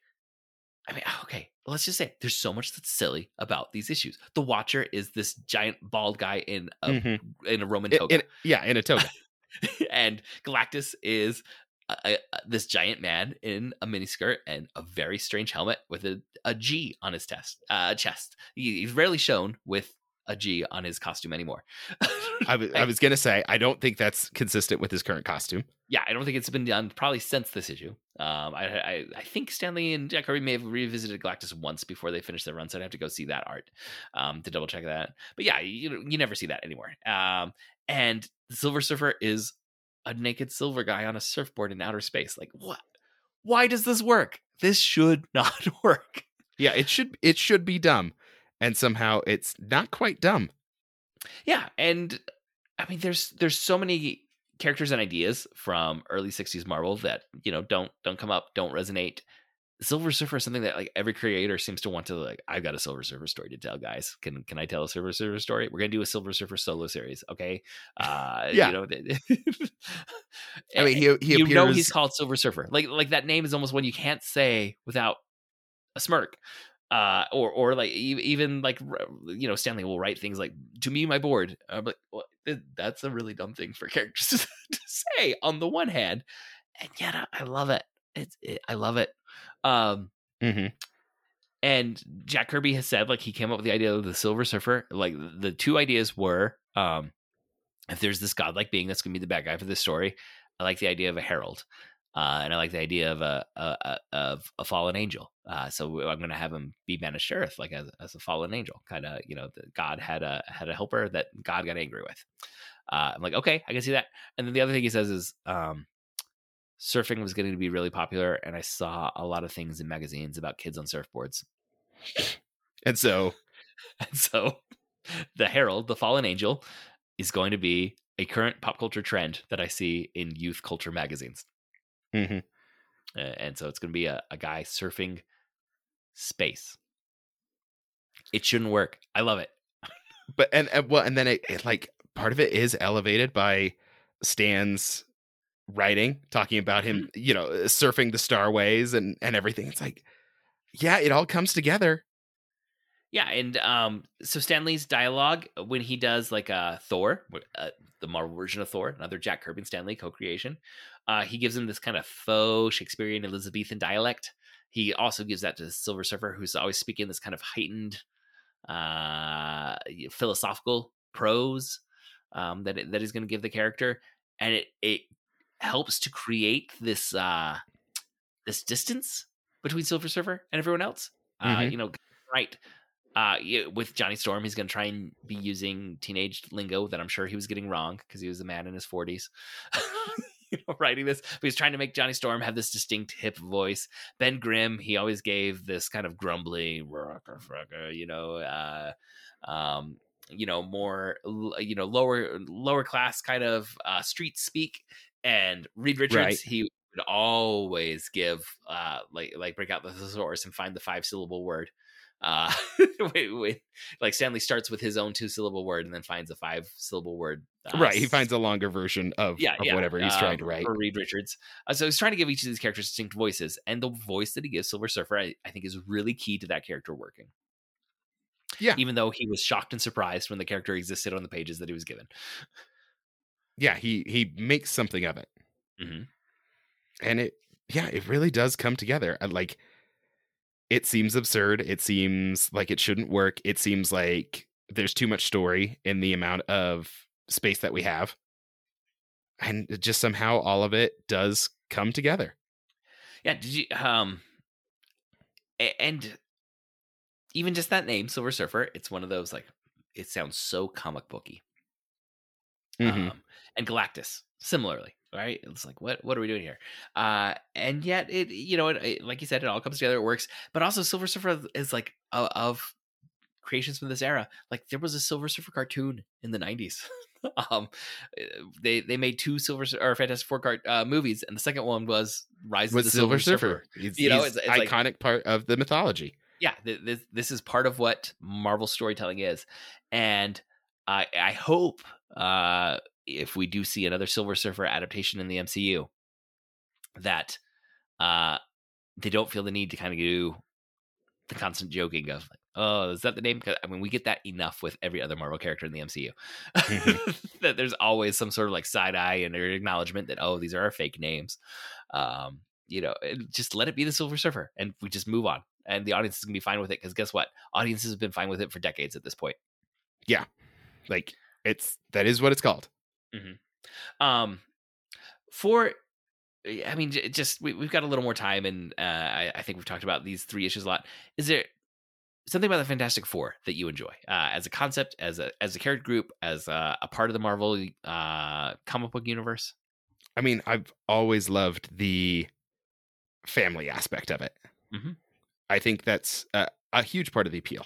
I mean, okay, let's just say there's so much that's silly about these issues. The Watcher is this giant bald guy in a Mhm. in a Roman In- toga in- yeah, in a toga. and Galactus is a, a- this giant man in a miniskirt and a very strange helmet with a, a G on his test, uh, chest. He, he's rarely shown with a G on his costume anymore. I was, I was gonna say I don't think that's consistent with his current costume. yeah, I don't think it's been done probably since this issue. Um, I, I I think Stan Lee and Jack Kirby may have revisited Galactus once before they finished their run, so I'd have to go see that art um, to double check that. But yeah, you you never see that anymore. Um, and Silver Surfer is a naked silver guy on a surfboard in outer space. Like what? Why does this work? This should not work. Yeah, it should it should be dumb, and somehow it's not quite dumb. Yeah, and I mean, there's there's so many characters and ideas from early '60s Marvel that you know don't don't come up, don't resonate. Silver Surfer is something that like every creator seems to want to like. I've got a Silver Surfer story to tell, guys. Can can I tell a Silver Surfer story? We're gonna do a Silver Surfer solo series, okay? Uh, Yeah. You know, I mean, he he you know he's called Silver Surfer. Like like that name is almost one you can't say without a smirk. Uh, or or like even like you know Stan Lee will write things like to me my board. I'm like, well, that's a really dumb thing for characters to, to say on the one hand, and yet I, love it. It's it, I love it. Um, Mhm. and Jack Kirby has said like he came up with the idea of the Silver Surfer. Like the two ideas were, um, if there's this godlike being that's gonna be the bad guy for this story, I like the idea of a herald, uh, and I like the idea of a, a, a of a fallen angel. Uh, so I'm gonna have him be banished to Earth, like as, as a fallen angel, kind of. You know, the, God had a had a helper that God got angry with. Uh, I'm like, okay, I can see that. And then the other thing he says is, um, surfing was getting to be really popular, and I saw a lot of things in magazines about kids on surfboards. And so And so the Herald, the fallen angel, is going to be a current pop culture trend that I see in youth culture magazines. Mhm. Uh, and so it's going to be a, a guy surfing space. It shouldn't work. I love it. but and, and well and then it, it like part of it is elevated by stan's writing talking about him Mm-hmm. you know surfing the starways and and everything it's like yeah it all comes together Yeah, and um, so Stan Lee's dialogue when he does like uh, Thor, uh, the Marvel version of Thor, another Jack Kirby and Stan Lee co-creation, uh, he gives him this kind of faux Shakespearean Elizabethan dialect. He also gives that to Silver Surfer, who's always speaking this kind of heightened, uh, philosophical prose um, that it, that he's going to give the character, and it it helps to create this uh, this distance between Silver Surfer and everyone else. Uh, Mhm. you know, right uh with Johnny Storm, he's going to try and be using teenage lingo that I'm sure he was getting wrong because he was a man in his 40s. you know, writing this, but he's trying to make Johnny Storm have this distinct hip voice. Ben Grimm, he always gave this kind of grumbly, you know, uh, um, you know, more, you know, lower lower class kind of uh, street speak. And Reed Richards, Right. he would always give uh, like like break out the thesaurus and find the five syllable word Uh, wait, wait. Like Stan Lee starts with his own two syllable word and then finds a five syllable word. Uh, right. He finds a longer version of, yeah, of yeah, whatever he's uh, trying to write. For Reed Richards. Uh, so he's trying to give each of these characters distinct voices. And the voice that he gives Silver Surfer, I, I think, is really key to that character working. Yeah. Even though he was shocked and surprised when the character existed on the pages that he was given. Yeah, he he makes something of it. Mhm. And it yeah, it really does come together. Like it seems absurd. It seems like it shouldn't work. It seems like there's too much story in the amount of space that we have. And just somehow all of it does come together. Yeah. Did you, um, and even just that name, Silver Surfer, it's one of those like, it sounds so comic booky. Mhm. um, and Galactus similarly, right? It's like what what are we doing here? Uh, and yet it you know it, it- like you said, it all comes together, it works. But also Silver Surfer is like uh, of creations from this era. Like there was a Silver Surfer cartoon in the nineties. um, they they made two Silver or Fantastic Four cart, uh, movies, and the second one was Rise With of the Silver, Silver, Surfer. Surfer. It's, You know, it's- it's like- iconic part of the mythology. yeah th- this, this is part of what marvel storytelling is and i i hope uh if we do see another silver surfer adaptation in the mcu that uh they don't feel the need to kind of do the constant joking of like oh is that the name? I mean we get that enough with every other marvel character in the mcu that there's always some sort of like side eye and acknowledgement that oh these are our fake names. Um you know just let it be the silver surfer and we just move on and the audience is gonna be fine with it because guess what? Audiences have been fine with it for decades at this point. Yeah, Like it's that is what it's called. Um for i mean just we, we've got a little more time and uh I, I think we've talked about these three issues a lot is there something about the fantastic four that you enjoy uh as a concept as a as a character group as a, a part of the marvel uh comic book universe I mean, I've always loved the family aspect of it. Mhm. I think that's a, a huge part of the appeal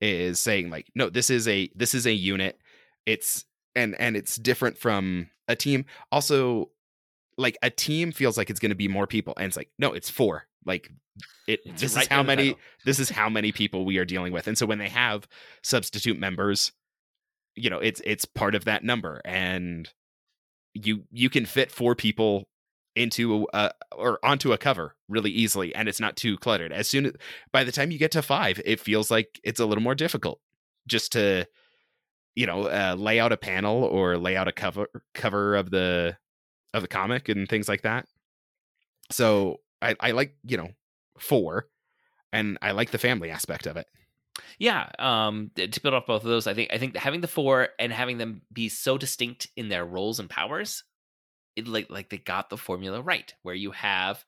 is saying like, no, this is a this is a unit. It's and and it's different from a team. Also, like a team feels like it's going to be more people, and it's like, no, it's four. Like it. It's this right is how many. title. This is how many people we are dealing with, and so when they have substitute members, you know, it's it's part of that number, and you you can fit four people into a or onto a cover really easily and it's not too cluttered as soon as by the time you get to five it feels like it's a little more difficult just to you know uh, lay out a panel or lay out a cover cover of the of the comic and things like that so i i like you know four and i like the family aspect of it Yeah, um, to build off both of those, I think I think having the four and having them be so distinct in their roles and powers, it like like they got the formula right. Where you have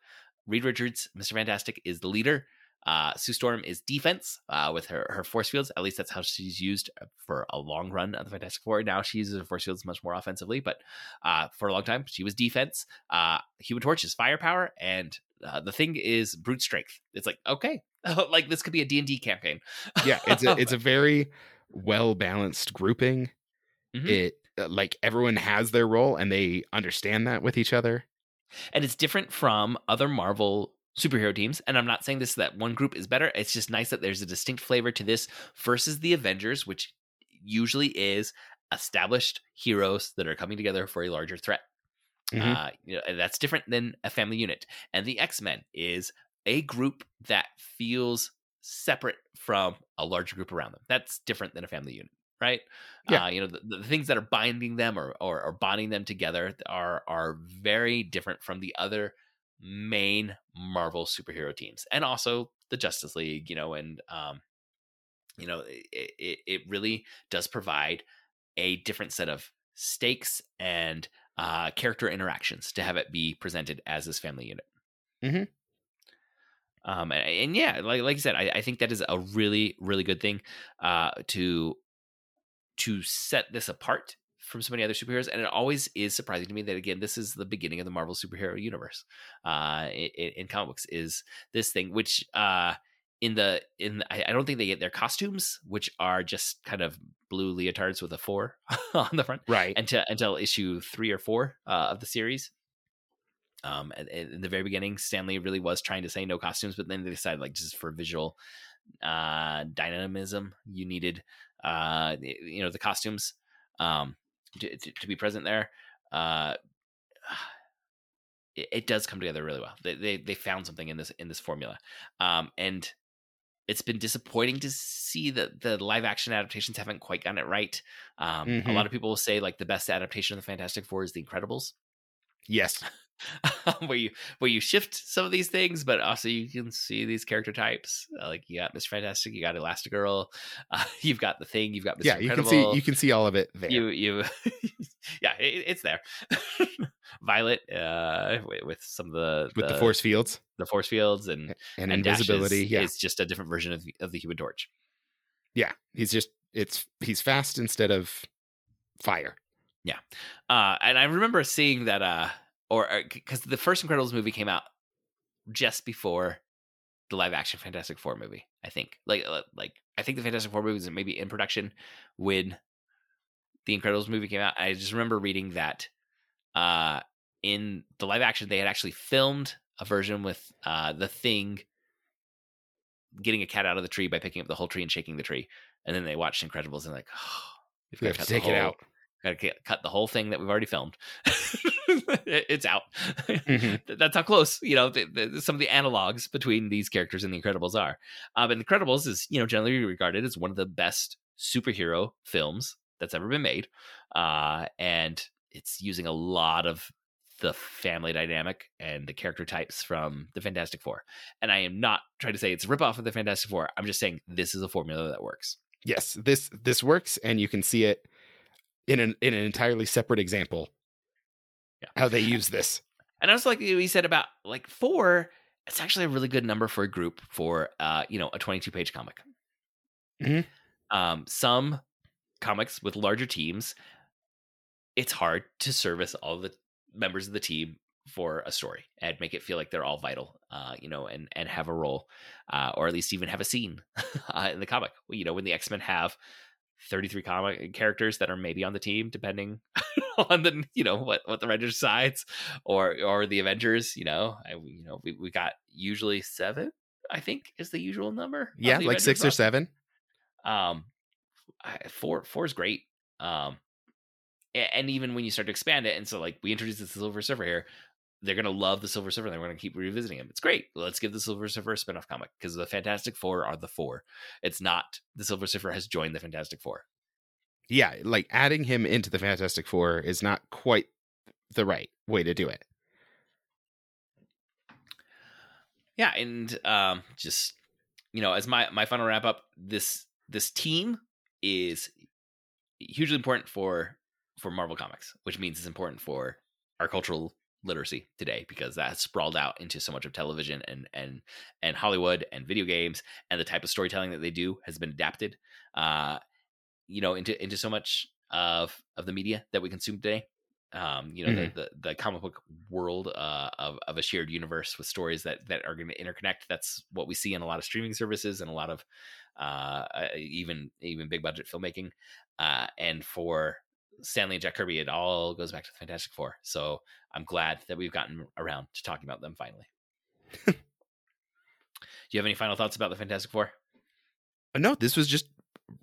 Reed Richards, Mister Fantastic, is the leader. Uh, Sue Storm is defense uh, with her her force fields. At least that's how she's used for a long run of the Fantastic Four. Now she uses her force fields much more offensively, but uh, for a long time she was defense. Uh, Human Torch is firepower, and uh, the thing is brute strength. It's like okay, like this could be a D and D campaign. yeah it's a it's a very well balanced grouping Mhm. it uh, like everyone has their role and they understand that with each other and it's different from other Marvel superhero teams. And I'm not saying this that one group is better. It's just nice that there's a distinct flavor to this versus the Avengers, which usually is established heroes that are coming together for a larger threat. Mhm. Uh, you know, that's different than a family unit. And the X Men is a group that feels separate from a larger group around them. That's different than a family unit, right? Yeah. Uh, you know, the, the things that are binding them or, or or bonding them together are are very different from the other main Marvel superhero teams, and also the Justice League. You know, and um, you know, it, it, it really does provide a different set of stakes and uh, character interactions to have it be presented as this family unit. Mhm. Um, and, and yeah, like like you said, I, I think that is a really really good thing uh, to to set this apart from so many other superheroes, and it always is surprising to me that again, this is the beginning of the Marvel superhero universe. Uh, in, in comic books, is this thing which uh, in the in I, I don't think they get their costumes, which are just kind of blue leotards with a four on the front right until until issue three or four uh, of the series. Um, in the very beginning, Stan Lee really was trying to say no costumes, but then they decided like just for visual, uh, dynamism. You needed, uh, you know, the costumes um, to, to, to be present there. Uh, it, it, does come together really well. They, they, they found something in this in this formula, um, and it's been disappointing to see that the live action adaptations haven't quite gotten it right. Um, mm-hmm. A lot of people will say like the best adaptation of the Fantastic Four is The Incredibles. Yes, where you where you shift some of these things, but also you can see these character types. Uh, like you got Mr. Fantastic, you got Elastigirl, uh, you've got the Thing, you've got Mr. yeah, Incredible. you can see you can see all of it there. You you yeah, it, it's there. Violet uh, with, with, some of the with the, force fields, the force fields, and and, and invisibility. Is, yeah, it's just a different version of the, of the Human Torch. Yeah, he's just it's he's fast instead of fire. Yeah, uh, and I remember seeing that. uh or because uh, the first Incredibles movie came out just before the live action Fantastic Four movie. I think like uh, like I think the Fantastic Four movie was maybe in production when the Incredibles movie came out. I just remember reading that uh, in the live action they had actually filmed a version with uh, the Thing getting a cat out of the tree by picking up the whole tree and shaking the tree, and then they watched Incredibles and like, oh, we've got to take it out. Got to cut the whole thing that we've already filmed. it's out. Mm-hmm. That's how close, you know, the, the, some of the analogs between these characters and the Incredibles are. Um, and the Incredibles is, you know, generally regarded as one of the best superhero films that's ever been made. Uh, and it's using a lot of the family dynamic and the character types from the Fantastic Four. And I am not trying to say it's a ripoff of the Fantastic Four. I'm just saying this is a formula that works. Yes, this this works, and you can see it in an in an entirely separate example. Yeah. How they use this. And I was like we said about like four, it's actually a really good number for a group for uh, you know, a 22 page comic. Mm-hmm. Um, some comics with larger teams, it's hard to service all the members of the team for a story and make it feel like they're all vital, uh, you know, and and have a role, uh, or at least even have a scene uh, in the comic. You know, when the X Men have 33 comic characters that are maybe on the team depending on the you know what what the writers sides or or the avengers you know I, you know we, we got usually seven i think is the usual number yeah like avengers six or seven um four four is great um and even when you start to expand it and so like we introduced the silver surfer here they're gonna love the Silver Surfer. They're gonna keep revisiting him. It's great. Let's give the Silver Surfer a spinoff comic because the Fantastic Four are the four. It's not the Silver Surfer has joined the Fantastic Four. Yeah, like adding him into the Fantastic Four is not quite the right way to do it. Yeah, and um, just you know, as my my final wrap up, this this team is hugely important for for Marvel Comics, which means it's important for our cultural literacy today because that has sprawled out into so much of television and and and Hollywood and video games and the type of storytelling that they do has been adapted uh you know into into so much of of the media that we consume today um you know mm-hmm. the, the, the comic book world uh of, of a shared universe with stories that that are going to interconnect that's what we see in a lot of streaming services and a lot of uh, even even big budget filmmaking uh and for stan lee and Jack Kirby, it all goes back to the Fantastic Four. So I'm glad that we've gotten around to talking about them finally. Do you have any final thoughts about the Fantastic Four? Uh, no, this was just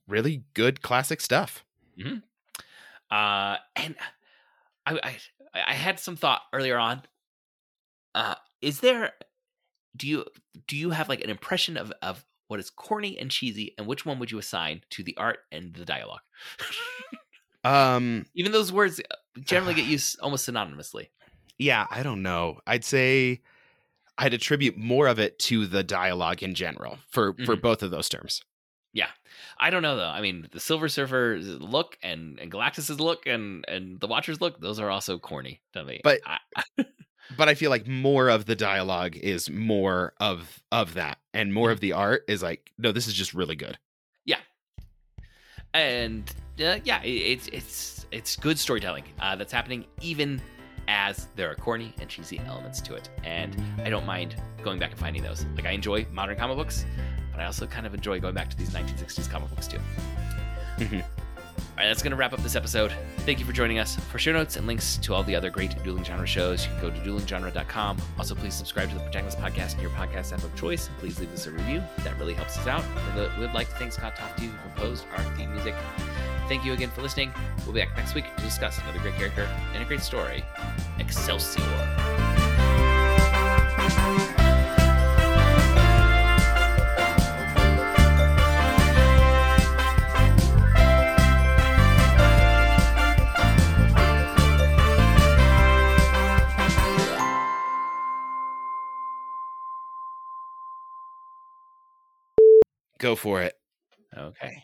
really good classic stuff. Mm-hmm. Uh, and I, I, I had some thought earlier on. Uh, is there? Do you do you have like an impression of of what is corny and cheesy, and which one would you assign to the art and the dialogue? Um, even those words generally get used almost synonymously. Yeah, I don't know. I'd say I'd attribute more of it to the dialogue in general for mm-hmm. for both of those terms. Yeah, I don't know though. I mean, the Silver Surfer look and and Galactus's look and and the Watchers look; those are also corny to me. But I, but I feel like more of the dialogue is more of of that, and more of the art is like, no, this is just really good. Yeah, and uh, yeah, it's it's it's good storytelling uh, that's happening even as there are corny and cheesy elements to it, and I don't mind going back and finding those. Like I enjoy modern comic books, but I also kind of enjoy going back to these 1960s comic books too. Mm-hmm. All right, that's going to wrap up this episode. Thank you for joining us. For show notes and links to all the other great dueling genre shows, you can go to duelinggenre.com. Also, please subscribe to the Protagonist Podcast in your podcast app of choice. Please leave us a review. That really helps us out. We would like to thank Scott Tofty, who composed our theme music. Thank you again for listening. We'll be back next week to discuss another great character and a great story. Excelsior. Go for it. Okay.